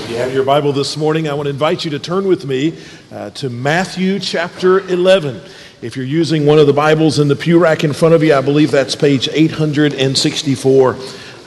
If you have your Bible this morning, I want to invite you to turn with me uh, to Matthew chapter 11. If you're using one of the Bibles in the pew rack in front of you, I believe that's page 864.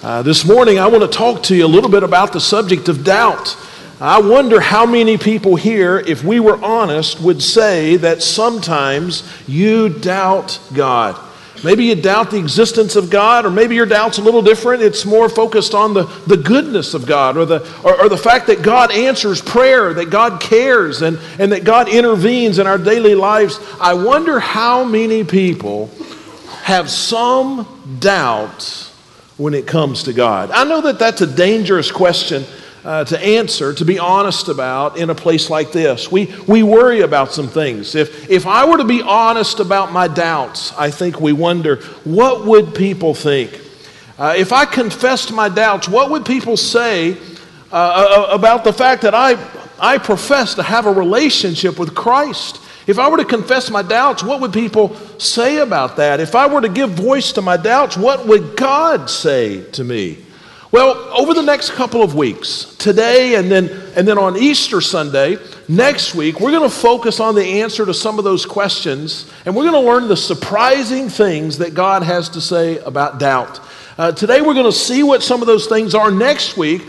Uh, this morning, I want to talk to you a little bit about the subject of doubt. I wonder how many people here, if we were honest, would say that sometimes you doubt God. Maybe you doubt the existence of God, or maybe your doubt's a little different. It's more focused on the, the goodness of God, or the, or, or the fact that God answers prayer, that God cares, and, and that God intervenes in our daily lives. I wonder how many people have some doubt when it comes to God. I know that that's a dangerous question uh, to answer, to be honest about in a place like this. We, we worry about some things. If, if I were to be honest about my doubts, I think we wonder, what would people think? Uh, if I confessed my doubts, what would people say uh, uh about the fact that I, I profess to have a relationship with Christ? If I were to confess my doubts, what would people say about that? If I were to give voice to my doubts, what would God say to me? Well, over the next couple of weeks, today and then, and then on Easter Sunday, next week, we're going to focus on the answer to some of those questions, and we're going to learn the surprising things that God has to say about doubt. Uh, today, we're going to see what some of those things are. Next week,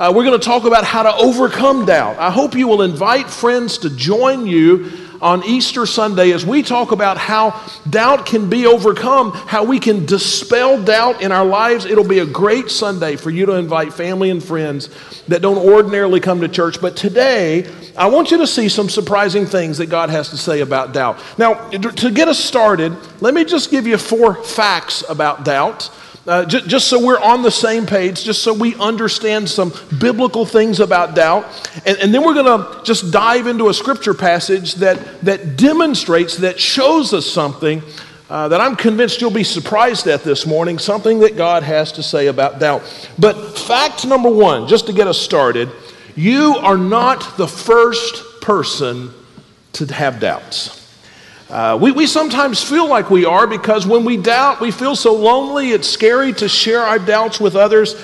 uh, we're going to talk about how to overcome doubt. I hope you will invite friends to join you on Easter Sunday as we talk about how doubt can be overcome, how we can dispel doubt in our lives. It'll be a great Sunday for you to invite family and friends that don't ordinarily come to church. But today, I want you to see some surprising things that God has to say about doubt. Now, to get us started, let me just give you four facts about doubt. Uh, j- just so we're on the same page, just so we understand some biblical things about doubt. And, and then we're going to just dive into a scripture passage that, that demonstrates, that shows us something uh, that I'm convinced you'll be surprised at this morning, something that God has to say about doubt. But fact number one, just to get us started, you are not the first person to have doubts. Uh, we, we sometimes feel like we are because when we doubt, we feel so lonely, it's scary to share our doubts with others.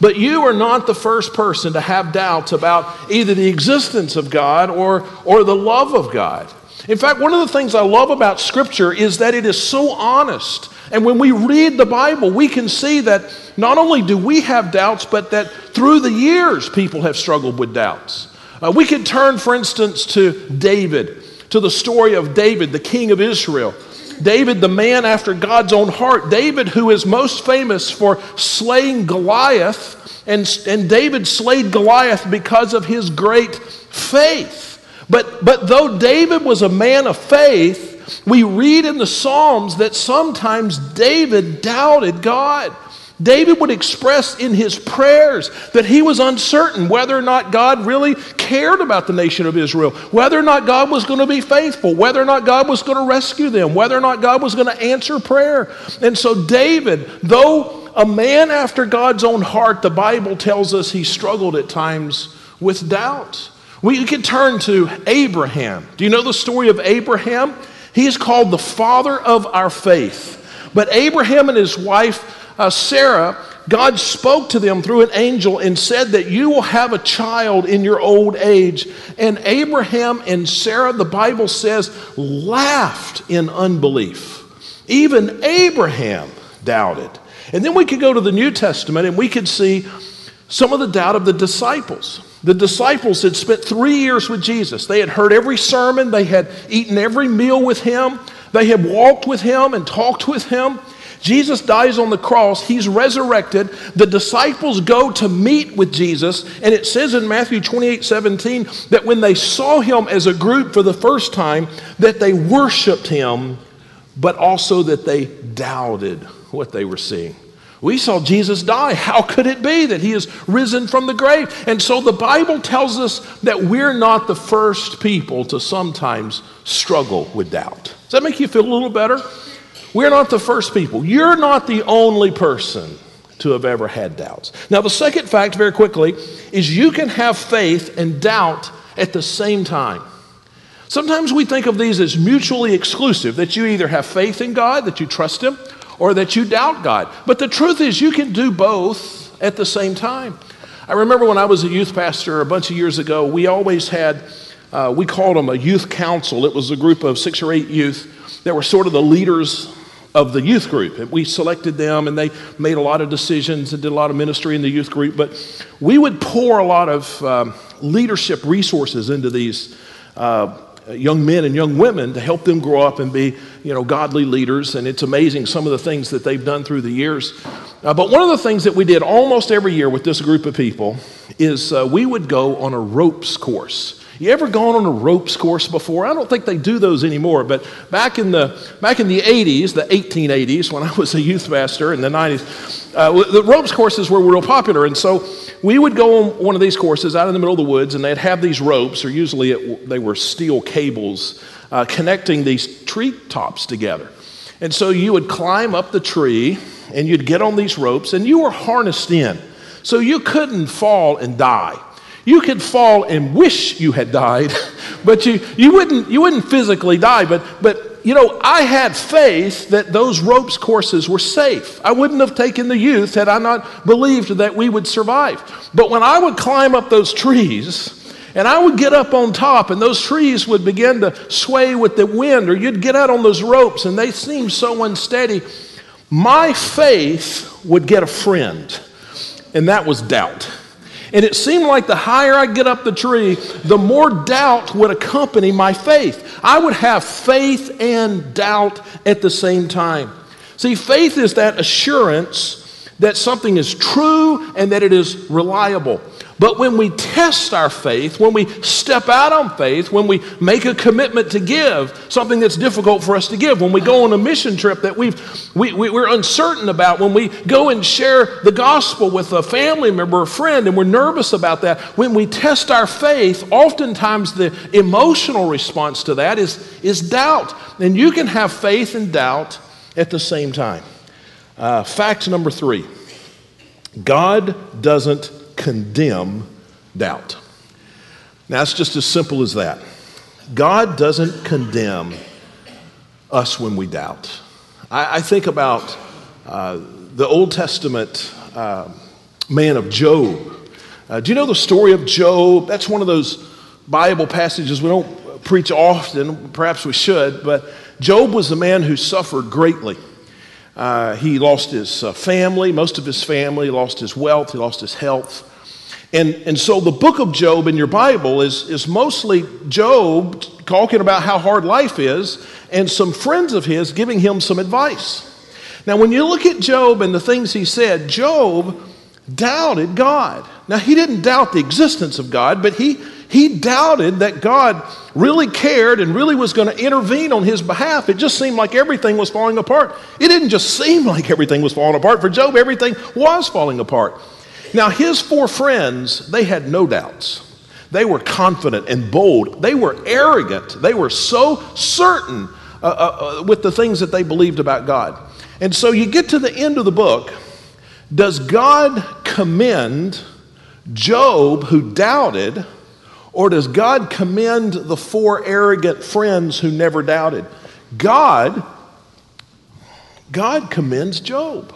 But you are not the first person to have doubts about either the existence of God or, or the love of God. In fact, one of the things I love about Scripture is that it is so honest. And when we read the Bible, we can see that not only do we have doubts, but that through the years, people have struggled with doubts. Uh, we could turn, for instance, to David to the story of David, the king of Israel. David, the man after God's own heart. David, who is most famous for slaying Goliath. And, and David slayed Goliath because of his great faith. But, but though David was a man of faith, we read in the Psalms that sometimes David doubted God. David would express in his prayers that he was uncertain whether or not God really cared about the nation of Israel, whether or not God was going to be faithful, whether or not God was going to rescue them, whether or not God was going to answer prayer. And so, David, though a man after God's own heart, the Bible tells us he struggled at times with doubt. We can turn to Abraham. Do you know the story of Abraham? He is called the father of our faith. But Abraham and his wife, uh, Sarah, God spoke to them through an angel and said that you will have a child in your old age. And Abraham and Sarah, the Bible says, laughed in unbelief. Even Abraham doubted. And then we could go to the New Testament and we could see some of the doubt of the disciples. The disciples had spent three years with Jesus. They had heard every sermon, they had eaten every meal with him, they had walked with him and talked with him. Jesus dies on the cross, he's resurrected. The disciples go to meet with Jesus, and it says in Matthew 28 17 that when they saw him as a group for the first time, that they worshiped him, but also that they doubted what they were seeing. We saw Jesus die. How could it be that he is risen from the grave? And so the Bible tells us that we're not the first people to sometimes struggle with doubt. Does that make you feel a little better? We're not the first people. You're not the only person to have ever had doubts. Now, the second fact, very quickly, is you can have faith and doubt at the same time. Sometimes we think of these as mutually exclusive, that you either have faith in God, that you trust Him, or that you doubt God. But the truth is, you can do both at the same time. I remember when I was a youth pastor a bunch of years ago, we always had, uh, we called them a youth council. It was a group of six or eight youth that were sort of the leaders of the youth group. And we selected them and they made a lot of decisions and did a lot of ministry in the youth group. But we would pour a lot of um, leadership resources into these uh, young men and young women to help them grow up and be, you know, godly leaders. And it's amazing some of the things that they've done through the years. Uh, but one of the things that we did almost every year with this group of people is uh, we would go on a ropes course. You ever gone on a ropes course before? I don't think they do those anymore, but back in the, back in the 80s, the 1880s, when I was a youth master in the 90s, uh, the ropes courses were real popular. And so we would go on one of these courses out in the middle of the woods, and they'd have these ropes, or usually it, they were steel cables, uh, connecting these tree tops together. And so you would climb up the tree, and you'd get on these ropes, and you were harnessed in. So you couldn't fall and die. You could fall and wish you had died, but you, you, wouldn't, you wouldn't physically die. But, but, you know, I had faith that those ropes courses were safe. I wouldn't have taken the youth had I not believed that we would survive. But when I would climb up those trees, and I would get up on top, and those trees would begin to sway with the wind, or you'd get out on those ropes, and they seemed so unsteady. My faith would get a friend, and that was doubt. And it seemed like the higher I get up the tree, the more doubt would accompany my faith. I would have faith and doubt at the same time. See, faith is that assurance that something is true and that it is reliable. But when we test our faith, when we step out on faith, when we make a commitment to give something that's difficult for us to give, when we go on a mission trip that we've, we, we, we're uncertain about, when we go and share the gospel with a family member, a friend, and we're nervous about that, when we test our faith, oftentimes the emotional response to that is, is doubt. And you can have faith and doubt at the same time. Uh, fact number three God doesn't condemn doubt. Now, it's just as simple as that. God doesn't condemn us when we doubt. I, I think about uh, the Old Testament uh, man of Job. Uh, do you know the story of Job? That's one of those Bible passages we don't preach often, perhaps we should, but Job was the man who suffered greatly. Uh, he lost his uh, family, most of his family, lost his wealth, he lost his health. And, and so the book of Job in your Bible is, is mostly Job talking about how hard life is and some friends of his giving him some advice. Now, when you look at Job and the things he said, Job doubted God. Now, he didn't doubt the existence of God, but he, he doubted that God really cared and really was going to intervene on his behalf. It just seemed like everything was falling apart. It didn't just seem like everything was falling apart. For Job, everything was falling apart. Now, his four friends, they had no doubts. They were confident and bold. They were arrogant. They were so certain uh, uh, uh with the things that they believed about God. And so you get to the end of the book. Does God commend Job who doubted? Or does God commend the four arrogant friends who never doubted? God, God commends Job.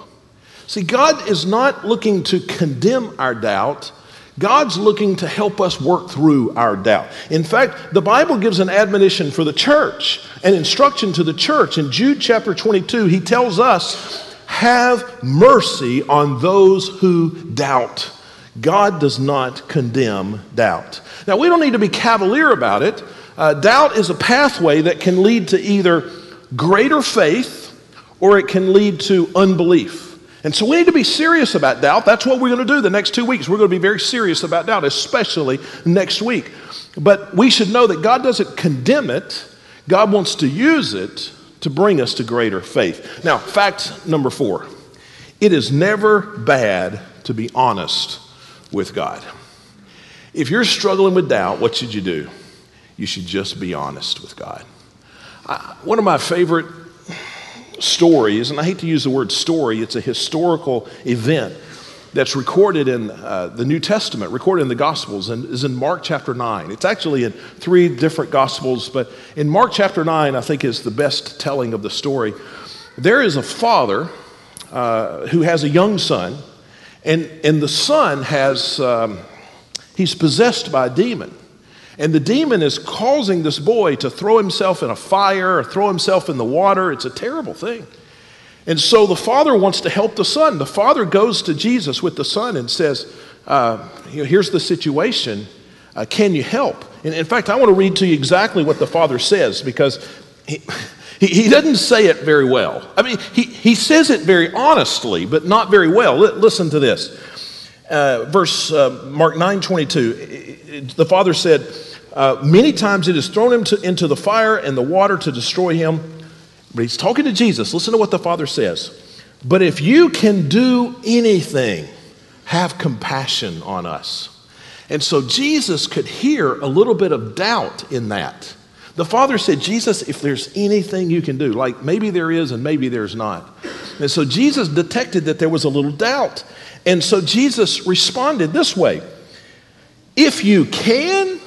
See, God is not looking to condemn our doubt. God's looking to help us work through our doubt. In fact, the Bible gives an admonition for the church, an instruction to the church. In Jude chapter 22, he tells us, Have mercy on those who doubt. God does not condemn doubt. Now, we don't need to be cavalier about it. Uh, doubt is a pathway that can lead to either greater faith or it can lead to unbelief. And so we need to be serious about doubt. That's what we're going to do the next two weeks. We're going to be very serious about doubt, especially next week. But we should know that God doesn't condemn it, God wants to use it to bring us to greater faith. Now, fact number four it is never bad to be honest with God. If you're struggling with doubt, what should you do? You should just be honest with God. I, one of my favorite stories, and I hate to use the word story, it's a historical event that's recorded in uh, the New Testament, recorded in the Gospels, and is in Mark chapter 9. It's actually in three different Gospels, but in Mark chapter 9, I think is the best telling of the story. There is a father uh, who has a young son, And, and the son has, um, he's possessed by a demon. And the demon is causing this boy to throw himself in a fire or throw himself in the water. It's a terrible thing. And so the father wants to help the son. The father goes to Jesus with the son and says, uh, Here's the situation. Uh, can you help? And in fact, I want to read to you exactly what the father says because he, he, he doesn't say it very well. I mean, he, he says it very honestly, but not very well. L- listen to this. Uh, verse uh, Mark 9 22. The father said, uh, Many times it has thrown him to, into the fire and the water to destroy him. But he's talking to Jesus. Listen to what the Father says. But if you can do anything, have compassion on us. And so Jesus could hear a little bit of doubt in that. The Father said, Jesus, if there's anything you can do, like maybe there is and maybe there's not. And so Jesus detected that there was a little doubt. And so Jesus responded this way If you can,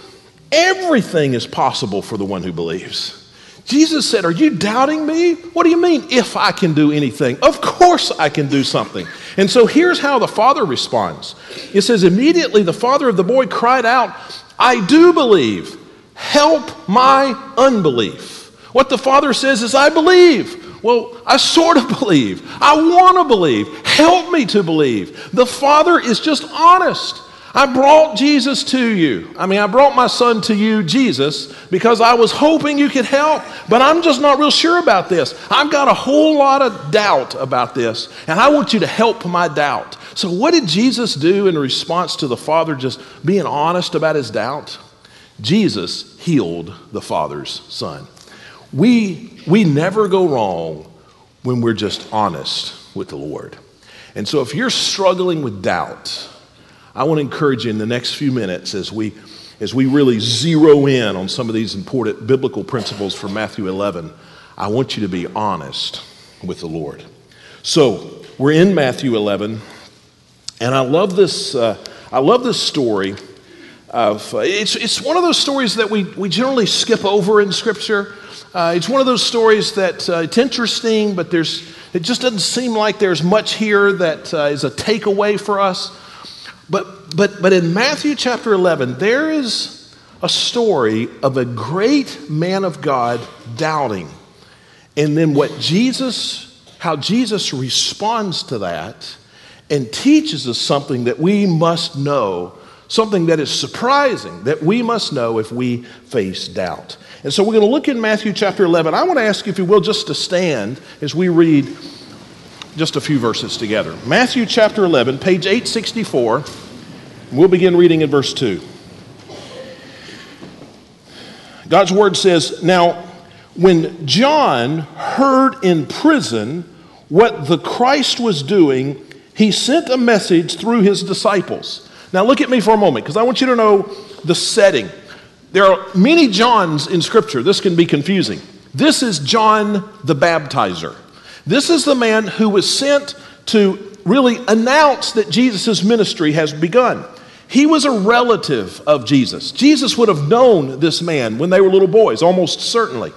everything is possible for the one who believes. Jesus said, Are you doubting me? What do you mean, if I can do anything? Of course I can do something. And so here's how the father responds it says, Immediately the father of the boy cried out, I do believe. Help my unbelief. What the father says is, I believe. Well, I sort of believe. I want to believe. Help me to believe. The father is just honest. I brought Jesus to you. I mean, I brought my son to you, Jesus, because I was hoping you could help, but I'm just not real sure about this. I've got a whole lot of doubt about this, and I want you to help my doubt. So, what did Jesus do in response to the father just being honest about his doubt? Jesus healed the father's son. We, we never go wrong when we're just honest with the Lord. And so, if you're struggling with doubt, I want to encourage you in the next few minutes as we, as we really zero in on some of these important biblical principles from Matthew 11. I want you to be honest with the Lord. So we're in Matthew 11, and I love this. Uh, I love this story. Of, uh, it's, it's one of those stories that we, we generally skip over in Scripture. Uh, it's one of those stories that uh, it's interesting, but there's, it just doesn't seem like there's much here that uh, is a takeaway for us. But, but, but in Matthew chapter 11, there is a story of a great man of God doubting. And then what Jesus, how Jesus responds to that and teaches us something that we must know, something that is surprising that we must know if we face doubt. And so we're going to look in Matthew chapter 11. I want to ask you, if you will, just to stand as we read just a few verses together. Matthew chapter 11, page 864. We'll begin reading in verse 2. God's word says, Now, when John heard in prison what the Christ was doing, he sent a message through his disciples. Now, look at me for a moment because I want you to know the setting. There are many Johns in Scripture. This can be confusing. This is John the Baptizer. This is the man who was sent to really announce that Jesus' ministry has begun. He was a relative of Jesus. Jesus would have known this man when they were little boys, almost certainly.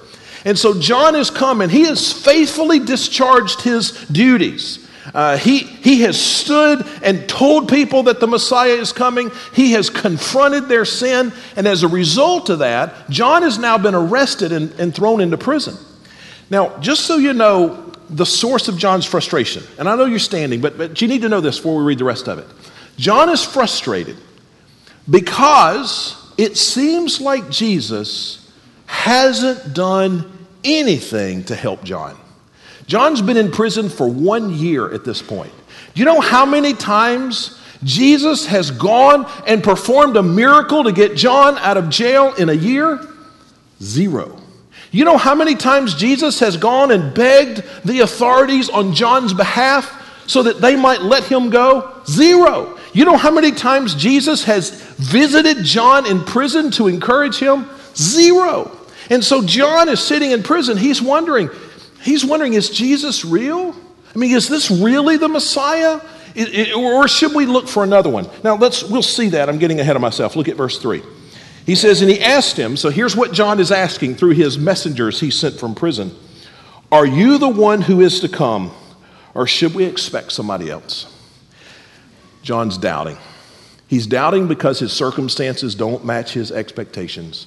And so John has come and he has faithfully discharged his duties. Uh, he, he has stood and told people that the Messiah is coming. He has confronted their sin. And as a result of that, John has now been arrested and, and thrown into prison. Now, just so you know, the source of John's frustration. And I know you're standing, but, but you need to know this before we read the rest of it. John is frustrated because it seems like Jesus hasn't done anything to help John. John's been in prison for one year at this point. Do you know how many times Jesus has gone and performed a miracle to get John out of jail in a year? Zero. You know how many times Jesus has gone and begged the authorities on John's behalf so that they might let him go? Zero. You know how many times Jesus has visited John in prison to encourage him? Zero. And so John is sitting in prison. He's wondering, he's wondering, is Jesus real? I mean, is this really the Messiah? It, it, or should we look for another one? Now let's we'll see that. I'm getting ahead of myself. Look at verse 3. He says, and he asked him, so here's what John is asking through his messengers he sent from prison Are you the one who is to come, or should we expect somebody else? John's doubting. He's doubting because his circumstances don't match his expectations.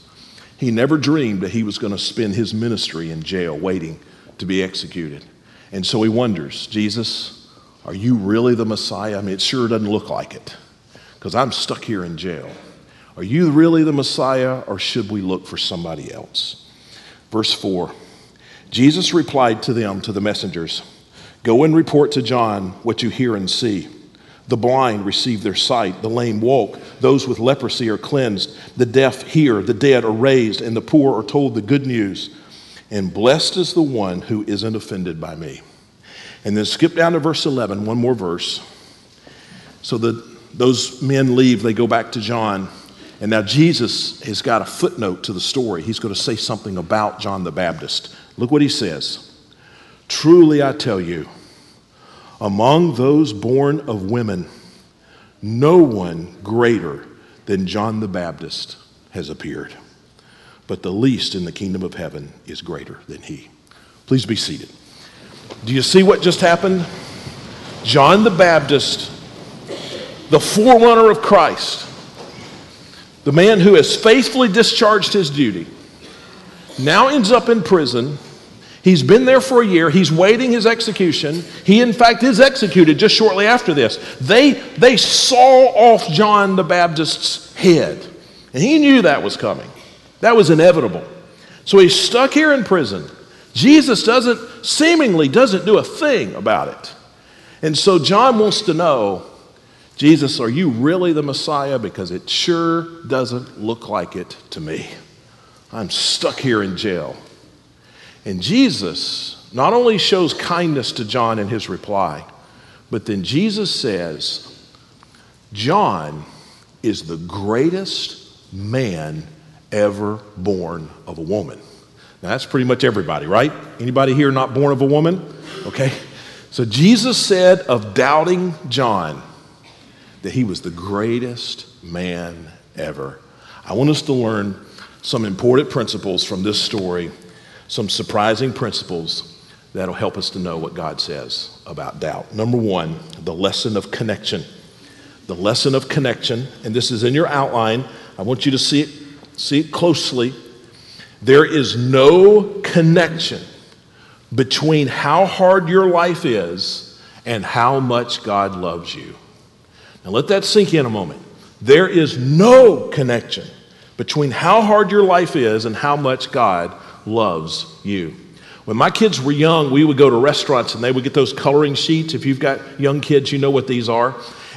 He never dreamed that he was going to spend his ministry in jail waiting to be executed. And so he wonders, Jesus, are you really the Messiah? I mean, it sure doesn't look like it because I'm stuck here in jail. Are you really the Messiah or should we look for somebody else? Verse 4 Jesus replied to them, to the messengers, Go and report to John what you hear and see. The blind receive their sight, the lame walk, those with leprosy are cleansed, the deaf hear, the dead are raised, and the poor are told the good news. And blessed is the one who isn't offended by me. And then skip down to verse 11, one more verse. So the, those men leave, they go back to John. And now Jesus has got a footnote to the story. He's going to say something about John the Baptist. Look what he says Truly I tell you, among those born of women, no one greater than John the Baptist has appeared. But the least in the kingdom of heaven is greater than he. Please be seated. Do you see what just happened? John the Baptist, the forerunner of Christ, the man who has faithfully discharged his duty, now ends up in prison He's been there for a year. He's waiting his execution. He, in fact, is executed just shortly after this. They, they saw off John the Baptist's head, and he knew that was coming. That was inevitable. So he's stuck here in prison. Jesus doesn't, seemingly, doesn't do a thing about it. And so John wants to know Jesus, are you really the Messiah? Because it sure doesn't look like it to me. I'm stuck here in jail. And Jesus not only shows kindness to John in his reply, but then Jesus says, John is the greatest man ever born of a woman. Now that's pretty much everybody, right? Anybody here not born of a woman? Okay. So Jesus said of doubting John that he was the greatest man ever. I want us to learn some important principles from this story some surprising principles that'll help us to know what God says about doubt. Number one, the lesson of connection. The lesson of connection, and this is in your outline. I want you to see it, see closely. There is no connection between how hard your life is and how much God loves you. Now let that sink in a moment. There is no connection between how hard your life is and how much God loves you. When my kids were young, we would go to restaurants and they would get those coloring sheets. If you've got young kids, you know what these are.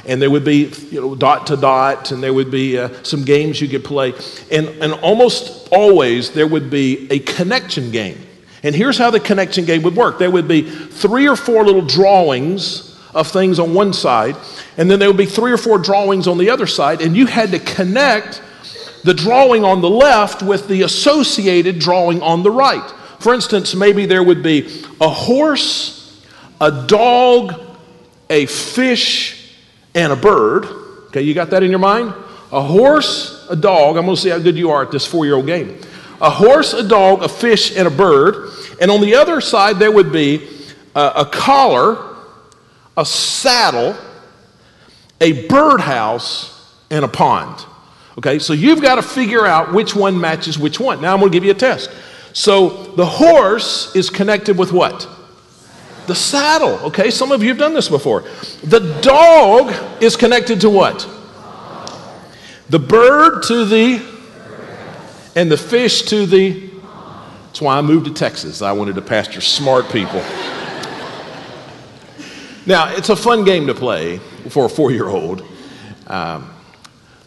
And there would be you know, dot to dot, and there would be uh, some games you could play. And, and almost always there would be a connection game. And here's how the connection game would work there would be three or four little drawings of things on one side, and then there would be three or four drawings on the other side, and you had to connect the drawing on the left with the associated drawing on the right. For instance, maybe there would be a horse, a dog, a fish, and a bird. Okay, you got that in your mind? A horse, a dog. I'm going to see how good you are at this four year old game. A horse, a dog, a fish, and a bird. And on the other side, there would be a, a collar, a saddle, a birdhouse, and a pond. Okay, so you've got to figure out which one matches which one. Now I'm going to give you a test. So the horse is connected with what? The saddle. Okay, some of you have done this before. The dog is connected to what? The bird to the, and the fish to the. That's why I moved to Texas. I wanted to pasture smart people. now, it's a fun game to play for a four year old. Um,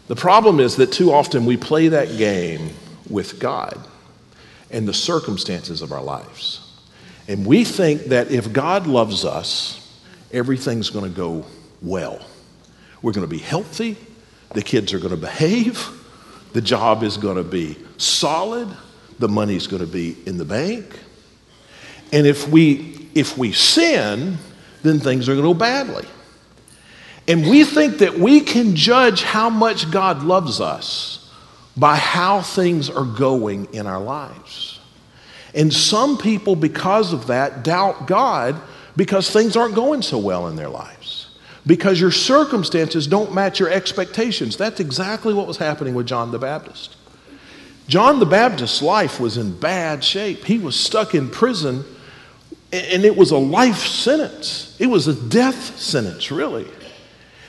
the problem is that too often we play that game with God and the circumstances of our lives. And we think that if God loves us, everything's going to go well. We're going to be healthy, the kids are going to behave, the job is going to be solid, the money's going to be in the bank. And if we if we sin, then things are going to go badly. And we think that we can judge how much God loves us by how things are going in our lives. And some people, because of that, doubt God because things aren't going so well in their lives. because your circumstances don't match your expectations. That's exactly what was happening with John the Baptist. John the Baptist's life was in bad shape. He was stuck in prison, and it was a life sentence. It was a death sentence, really.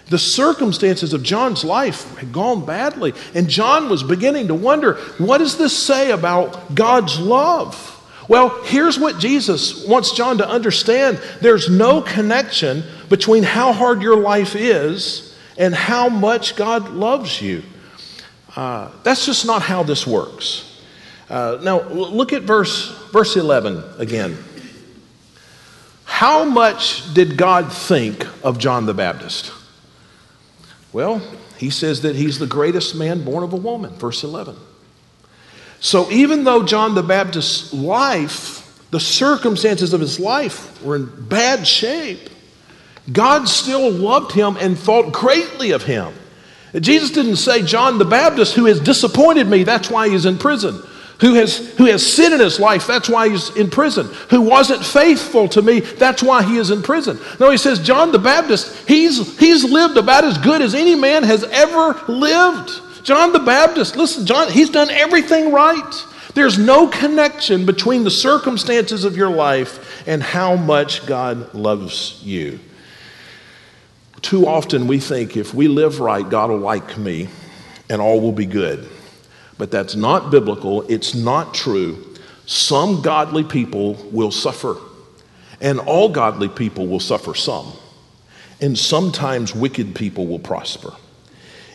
The circumstances of John's life had gone badly, and John was beginning to wonder what does this say about God's love? Well, here's what Jesus wants John to understand there's no connection between how hard your life is and how much God loves you. Uh, that's just not how this works. Uh, now, look at verse, verse 11 again. How much did God think of John the Baptist? Well, he says that he's the greatest man born of a woman, verse 11. So even though John the Baptist's life, the circumstances of his life were in bad shape, God still loved him and thought greatly of him. Jesus didn't say, John the Baptist, who has disappointed me, that's why he's in prison. Who has, who has sin in his life, that's why he's in prison. Who wasn't faithful to me, that's why he is in prison. No, he says, John the Baptist, he's, he's lived about as good as any man has ever lived. John the Baptist, listen, John, he's done everything right. There's no connection between the circumstances of your life and how much God loves you. Too often we think if we live right, God will like me and all will be good. But that's not biblical, it's not true. Some godly people will suffer, and all godly people will suffer some. And sometimes wicked people will prosper.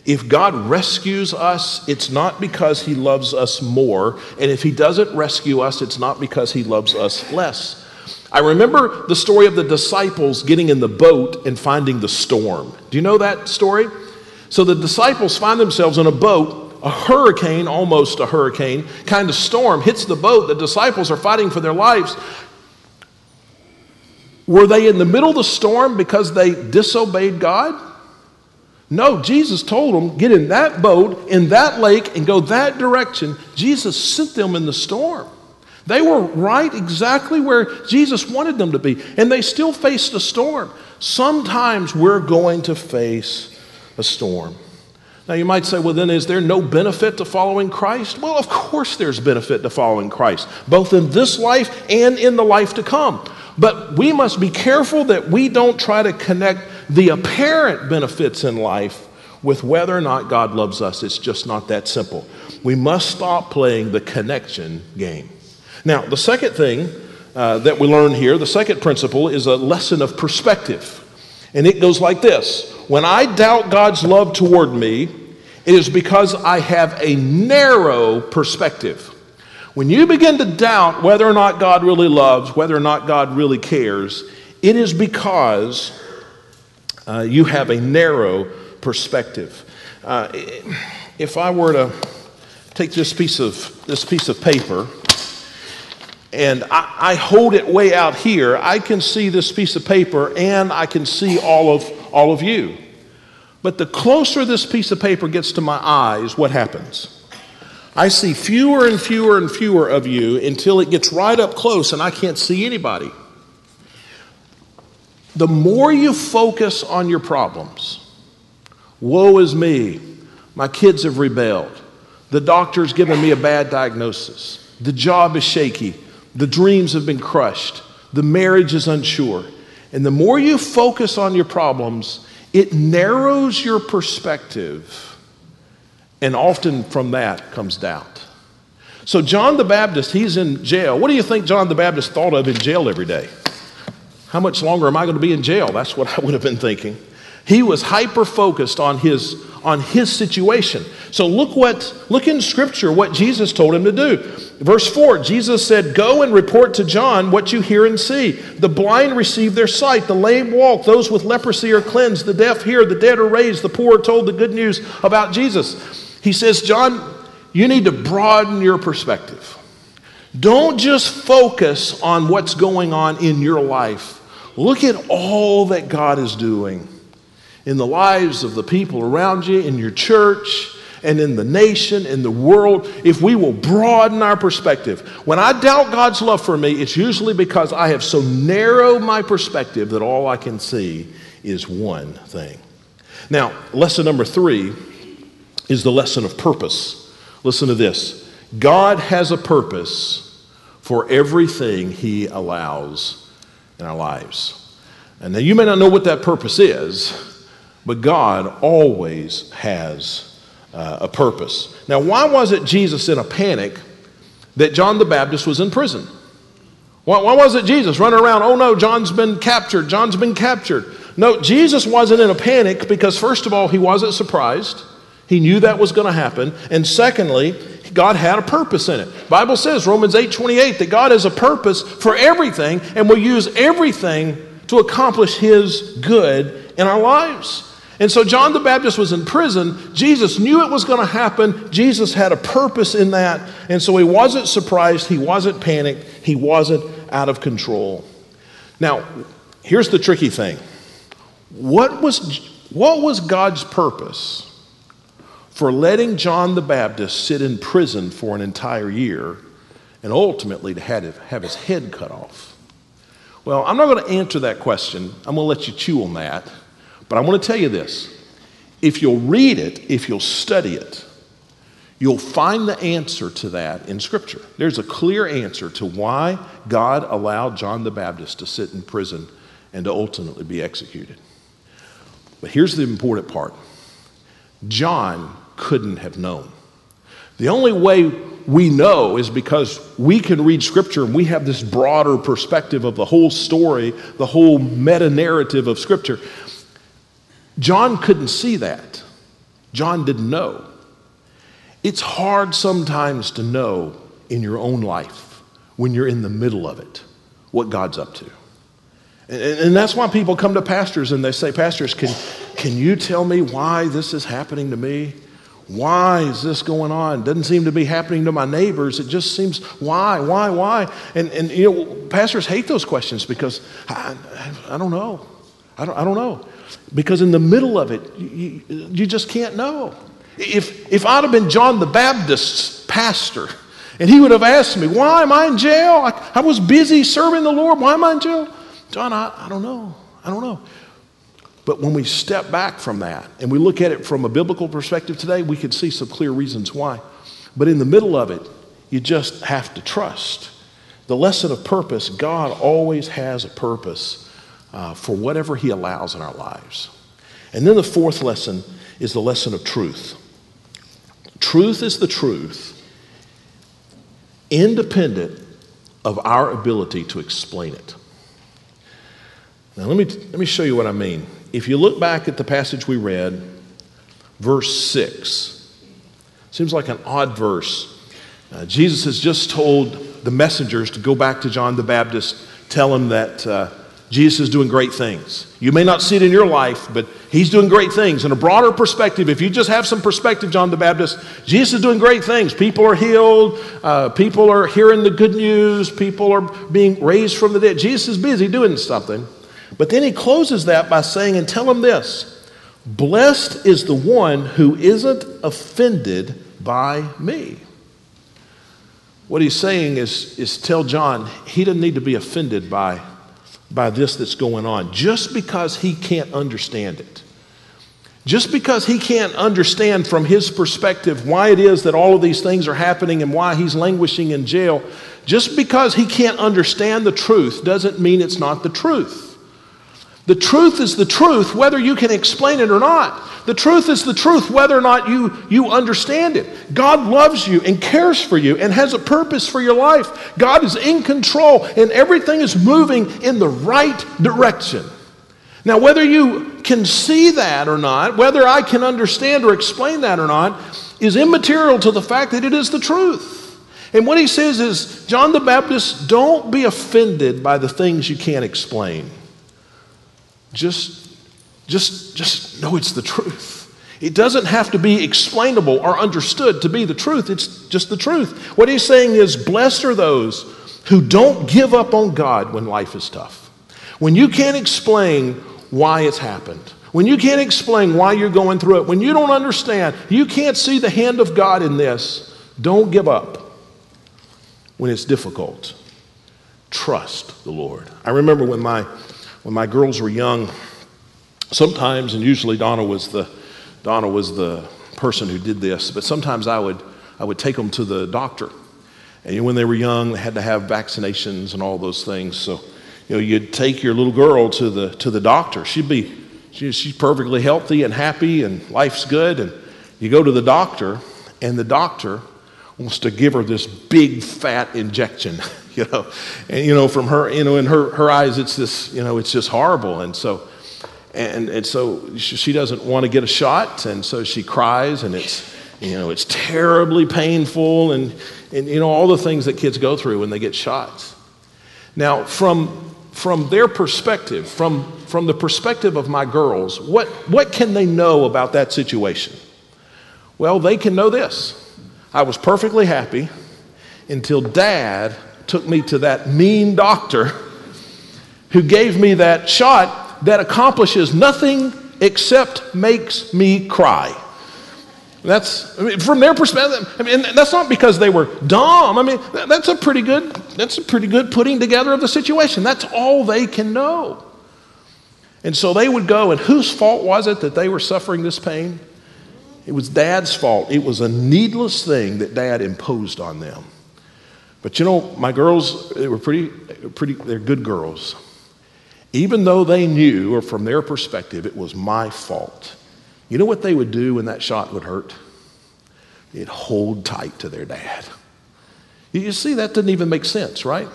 If God rescues us, it's not because he loves us more. And if he doesn't rescue us, it's not because he loves us less. I remember the story of the disciples getting in the boat and finding the storm. Do you know that story? So the disciples find themselves in a boat, a hurricane, almost a hurricane, kind of storm hits the boat. The disciples are fighting for their lives. Were they in the middle of the storm because they disobeyed God? No, Jesus told them, get in that boat, in that lake, and go that direction. Jesus sent them in the storm. They were right exactly where Jesus wanted them to be, and they still faced a storm. Sometimes we're going to face a storm. Now, you might say, well, then is there no benefit to following Christ? Well, of course there's benefit to following Christ, both in this life and in the life to come. But we must be careful that we don't try to connect the apparent benefits in life with whether or not God loves us. It's just not that simple. We must stop playing the connection game. Now, the second thing uh, that we learn here, the second principle, is a lesson of perspective. And it goes like this When I doubt God's love toward me, it is because I have a narrow perspective. When you begin to doubt whether or not God really loves, whether or not God really cares, it is because uh, you have a narrow perspective. Uh, if I were to take this piece of, this piece of paper, and I, I, hold it way out here, I can see this piece of paper and I can see all of, all of you. But the closer this piece of paper gets to my eyes, what happens? I see fewer and fewer and fewer of you until it gets right up close and I can't see anybody. The more you focus on your problems, woe is me, my kids have rebelled, the doctor's given me a bad diagnosis, the job is shaky, the dreams have been crushed. The marriage is unsure. And the more you focus on your problems, it narrows your perspective. And often from that comes doubt. So, John the Baptist, he's in jail. What do you think John the Baptist thought of in jail every day? How much longer am I going to be in jail? That's what I would have been thinking. He was hyper focused on his, on his situation. So look what look in scripture what Jesus told him to do. Verse 4, Jesus said, "Go and report to John what you hear and see. The blind receive their sight, the lame walk, those with leprosy are cleansed, the deaf hear, the dead are raised, the poor are told the good news about Jesus." He says, "John, you need to broaden your perspective. Don't just focus on what's going on in your life. Look at all that God is doing." in the lives of the people around you, in your church, and in the nation, in the world, if we will broaden our perspective. When I doubt God's love for me, it's usually because I have so narrowed my perspective that all I can see is one thing. Now, lesson number three is the lesson of purpose. Listen to this God has a purpose for everything He allows in our lives. And now you may not know what that purpose is, but God always has uh, a purpose. Now, why was it Jesus in a panic that John the Baptist was in prison? Why, why was it Jesus running around? Oh no, John's been captured. John's been captured. No, Jesus wasn't in a panic because, first of all, he wasn't surprised. He knew that was going to happen. And secondly, God had a purpose in it. Bible says, Romans 8 28, that God has a purpose for everything and will use everything to accomplish his good in our lives. And so John the Baptist was in prison. Jesus knew it was going to happen. Jesus had a purpose in that. And so he wasn't surprised. He wasn't panicked. He wasn't out of control. Now, here's the tricky thing what was, what was God's purpose for letting John the Baptist sit in prison for an entire year and ultimately to have, his head cut off? Well, I'm not going to answer that question. I'm going to let you chew on that. But I want to tell you this if you'll read it, if you'll study it, you'll find the answer to that in Scripture. There's a clear answer to why God allowed John the Baptist to sit in prison and to ultimately be executed. But here's the important part John couldn't have known. The only way we know is because we can read Scripture and we have this broader perspective of the whole story, the whole meta narrative of Scripture. John couldn't see that. John didn't know. It's hard sometimes to know in your own life when you're in the middle of it what God's up to. And, and that's why people come to pastors and they say, Pastors, can, can you tell me why this is happening to me? Why is this going on? Doesn't seem to be happening to my neighbors. It just seems, why, why, why? And, and you know, pastors hate those questions because I, I, I don't know. I don't, I don't know. Because in the middle of it, you, you just can't know. If, if I'd have been John the Baptist's pastor, and he would have asked me, Why am I in jail? I, I was busy serving the Lord. Why am I in jail? John, I, I don't know. I don't know. But when we step back from that and we look at it from a biblical perspective today, we can see some clear reasons why. But in the middle of it, you just have to trust. The lesson of purpose God always has a purpose uh, for whatever He allows in our lives. And then the fourth lesson is the lesson of truth. Truth is the truth, independent of our ability to explain it. Now, let me, let me show you what I mean. If you look back at the passage we read, verse 6, seems like an odd verse. Uh, Jesus has just told the messengers to go back to John the Baptist, tell him that uh, Jesus is doing great things. You may not see it in your life, but he's doing great things. In a broader perspective, if you just have some perspective, John the Baptist, Jesus is doing great things. People are healed, uh, people are hearing the good news, people are being raised from the dead. Jesus is busy doing something. But then he closes that by saying, and tell him this Blessed is the one who isn't offended by me. What he's saying is, is tell John he doesn't need to be offended by by this that's going on just because he can't understand it. Just because he can't understand from his perspective why it is that all of these things are happening and why he's languishing in jail, just because he can't understand the truth doesn't mean it's not the truth. The truth is the truth, whether you can explain it or not. The truth is the truth, whether or not you, you understand it. God loves you and cares for you and has a purpose for your life. God is in control and everything is moving in the right direction. Now, whether you can see that or not, whether I can understand or explain that or not, is immaterial to the fact that it is the truth. And what he says is, John the Baptist, don't be offended by the things you can't explain. Just, just, just know it's the truth. It doesn't have to be explainable or understood to be the truth. It's just the truth. What he's saying is, blessed are those who don't give up on God when life is tough. When you can't explain why it's happened, when you can't explain why you're going through it, when you don't understand, you can't see the hand of God in this, don't give up when it's difficult. Trust the Lord. I remember when my when my girls were young, sometimes, and usually Donna was the, Donna was the person who did this, but sometimes I would, I would take them to the doctor. And when they were young, they had to have vaccinations and all those things. So, you know, you'd take your little girl to the, to the doctor. She'd be, she, she's perfectly healthy and happy and life's good. And you go to the doctor, and the doctor wants to give her this big fat injection, you know. And, you know, from her, you know, in her, her eyes, it's this, you know, it's just horrible. And so, and, and so she doesn't want to get a shot. And so she cries, and it's, you know, it's terribly painful. And, and, you know, all the things that kids go through when they get shots. Now, from, from their perspective, from, from the perspective of my girls, what, what can they know about that situation? Well, they can know this. I was perfectly happy until dad took me to that mean doctor who gave me that shot that accomplishes nothing except makes me cry. That's I mean, from their perspective. I mean, that's not because they were dumb. I mean, that's a pretty good. That's a pretty good putting together of the situation. That's all they can know. And so they would go, and whose fault was it that they were suffering this pain? It was dad's fault. It was a needless thing that dad imposed on them. But you know, my girls, they were pretty, pretty, they're good girls. Even though they knew, or from their perspective, it was my fault. You know what they would do when that shot would hurt? They'd hold tight to their dad. You see, that didn't even make sense, right?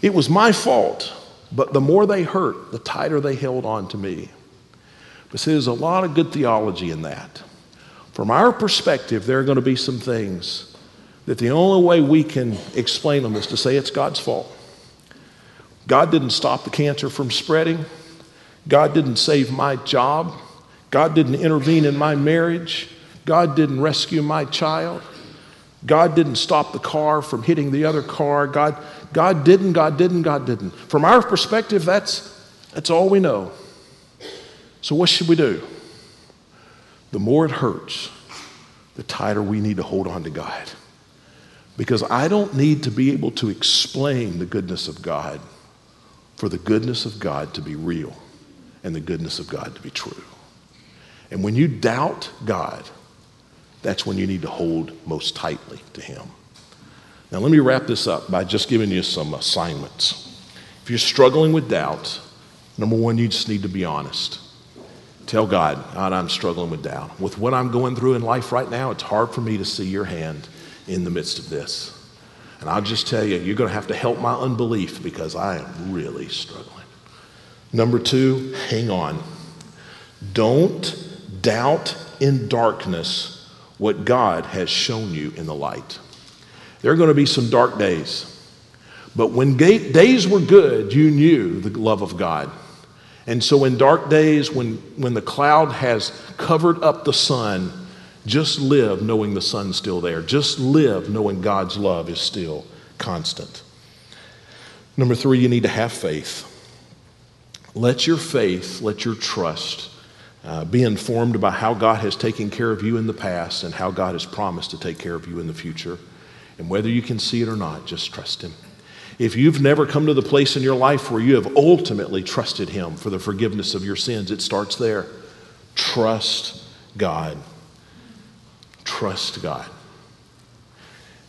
It was my fault, but the more they hurt, the tighter they held on to me. But see, there's a lot of good theology in that. From our perspective, there are going to be some things that the only way we can explain them is to say it's God's fault. God didn't stop the cancer from spreading. God didn't save my job. God didn't intervene in my marriage. God didn't rescue my child. God didn't stop the car from hitting the other car. God, God didn't, God didn't, God didn't. From our perspective, that's, that's all we know. So, what should we do? The more it hurts, the tighter we need to hold on to God. Because I don't need to be able to explain the goodness of God for the goodness of God to be real and the goodness of God to be true. And when you doubt God, that's when you need to hold most tightly to Him. Now, let me wrap this up by just giving you some assignments. If you're struggling with doubt, number one, you just need to be honest. Tell God, God, I'm struggling with doubt. With what I'm going through in life right now, it's hard for me to see your hand in the midst of this. And I'll just tell you, you're going to have to help my unbelief because I am really struggling. Number two, hang on. Don't doubt in darkness what God has shown you in the light. There are going to be some dark days. But when days were good, you knew the love of God. And so, in dark days, when, when the cloud has covered up the sun, just live knowing the sun's still there. Just live knowing God's love is still constant. Number three, you need to have faith. Let your faith, let your trust uh, be informed by how God has taken care of you in the past and how God has promised to take care of you in the future. And whether you can see it or not, just trust Him. If you've never come to the place in your life where you have ultimately trusted Him for the forgiveness of your sins, it starts there. Trust God. Trust God.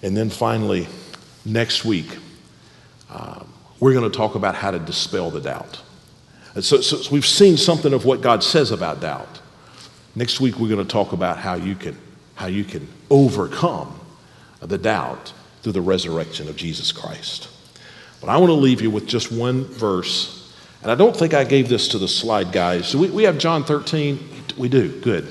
And then finally, next week, um, we're going to talk about how to dispel the doubt. So, so, so we've seen something of what God says about doubt. Next week, we're going to talk about how you can, how you can overcome the doubt through the resurrection of Jesus Christ. But I want to leave you with just one verse. And I don't think I gave this to the slide guys. So we, we have Job 13. We do. Good.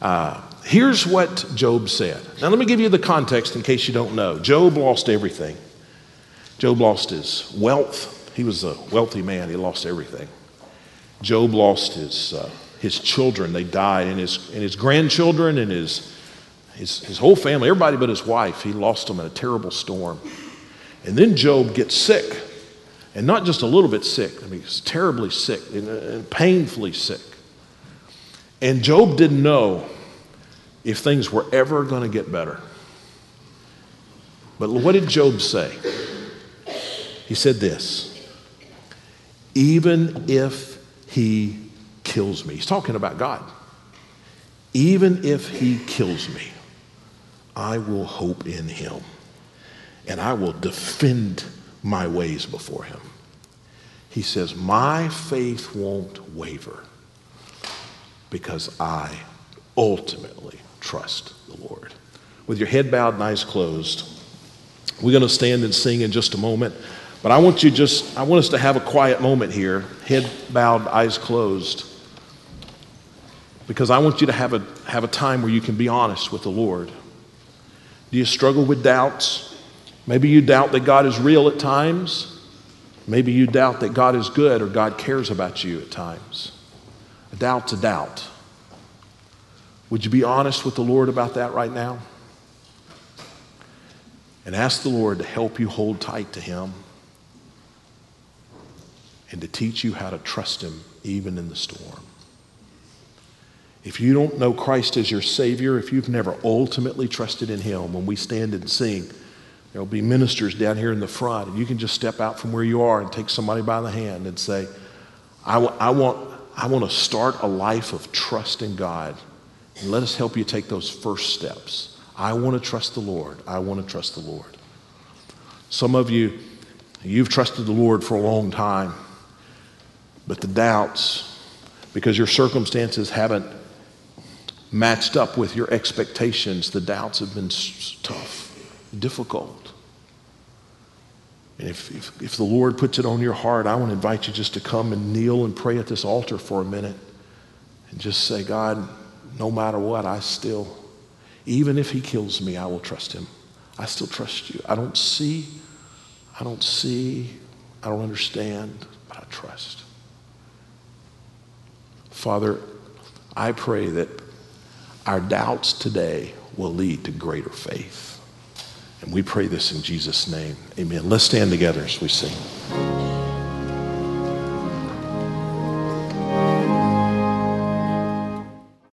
Uh, here's what Job said. Now, let me give you the context in case you don't know. Job lost everything. Job lost his wealth. He was a wealthy man, he lost everything. Job lost his, uh, his children, they died, and his, and his grandchildren and his, his, his whole family, everybody but his wife, he lost them in a terrible storm. And then Job gets sick. And not just a little bit sick, I mean, he's terribly sick and painfully sick. And Job didn't know if things were ever going to get better. But what did Job say? He said this Even if he kills me, he's talking about God. Even if he kills me, I will hope in him and I will defend my ways before him. He says, My faith won't waver because I ultimately trust the Lord. With your head bowed and eyes closed, we're going to stand and sing in just a moment. But I want you just, I want us to have a quiet moment here, head bowed, eyes closed, because I want you to have a, have a time where you can be honest with the Lord. Do you struggle with doubts? Maybe you doubt that God is real at times. Maybe you doubt that God is good or God cares about you at times. A doubt's a doubt. Would you be honest with the Lord about that right now? And ask the Lord to help you hold tight to Him and to teach you how to trust Him even in the storm. If you don't know Christ as your Savior, if you've never ultimately trusted in Him, when we stand and sing, there'll be ministers down here in the front, and you can just step out from where you are and take somebody by the hand and say, I, w- I, want, I want to start a life of trust in God. And let us help you take those first steps. I want to trust the Lord. I want to trust the Lord. Some of you, you've trusted the Lord for a long time. But the doubts, because your circumstances haven't matched up with your expectations, the doubts have been tough, difficult. And if, if, if, the Lord puts it on your heart, I want to invite you just to come and kneel and pray at this altar for a minute and just say, God, no matter what, I still, even if He kills me, I will trust Him. I still trust you. I don't see, I don't see, I don't understand, but I trust. Father, I pray that our doubts today will lead to greater faith. And we pray this in Jesus' name. Amen. Let's stand together as we sing.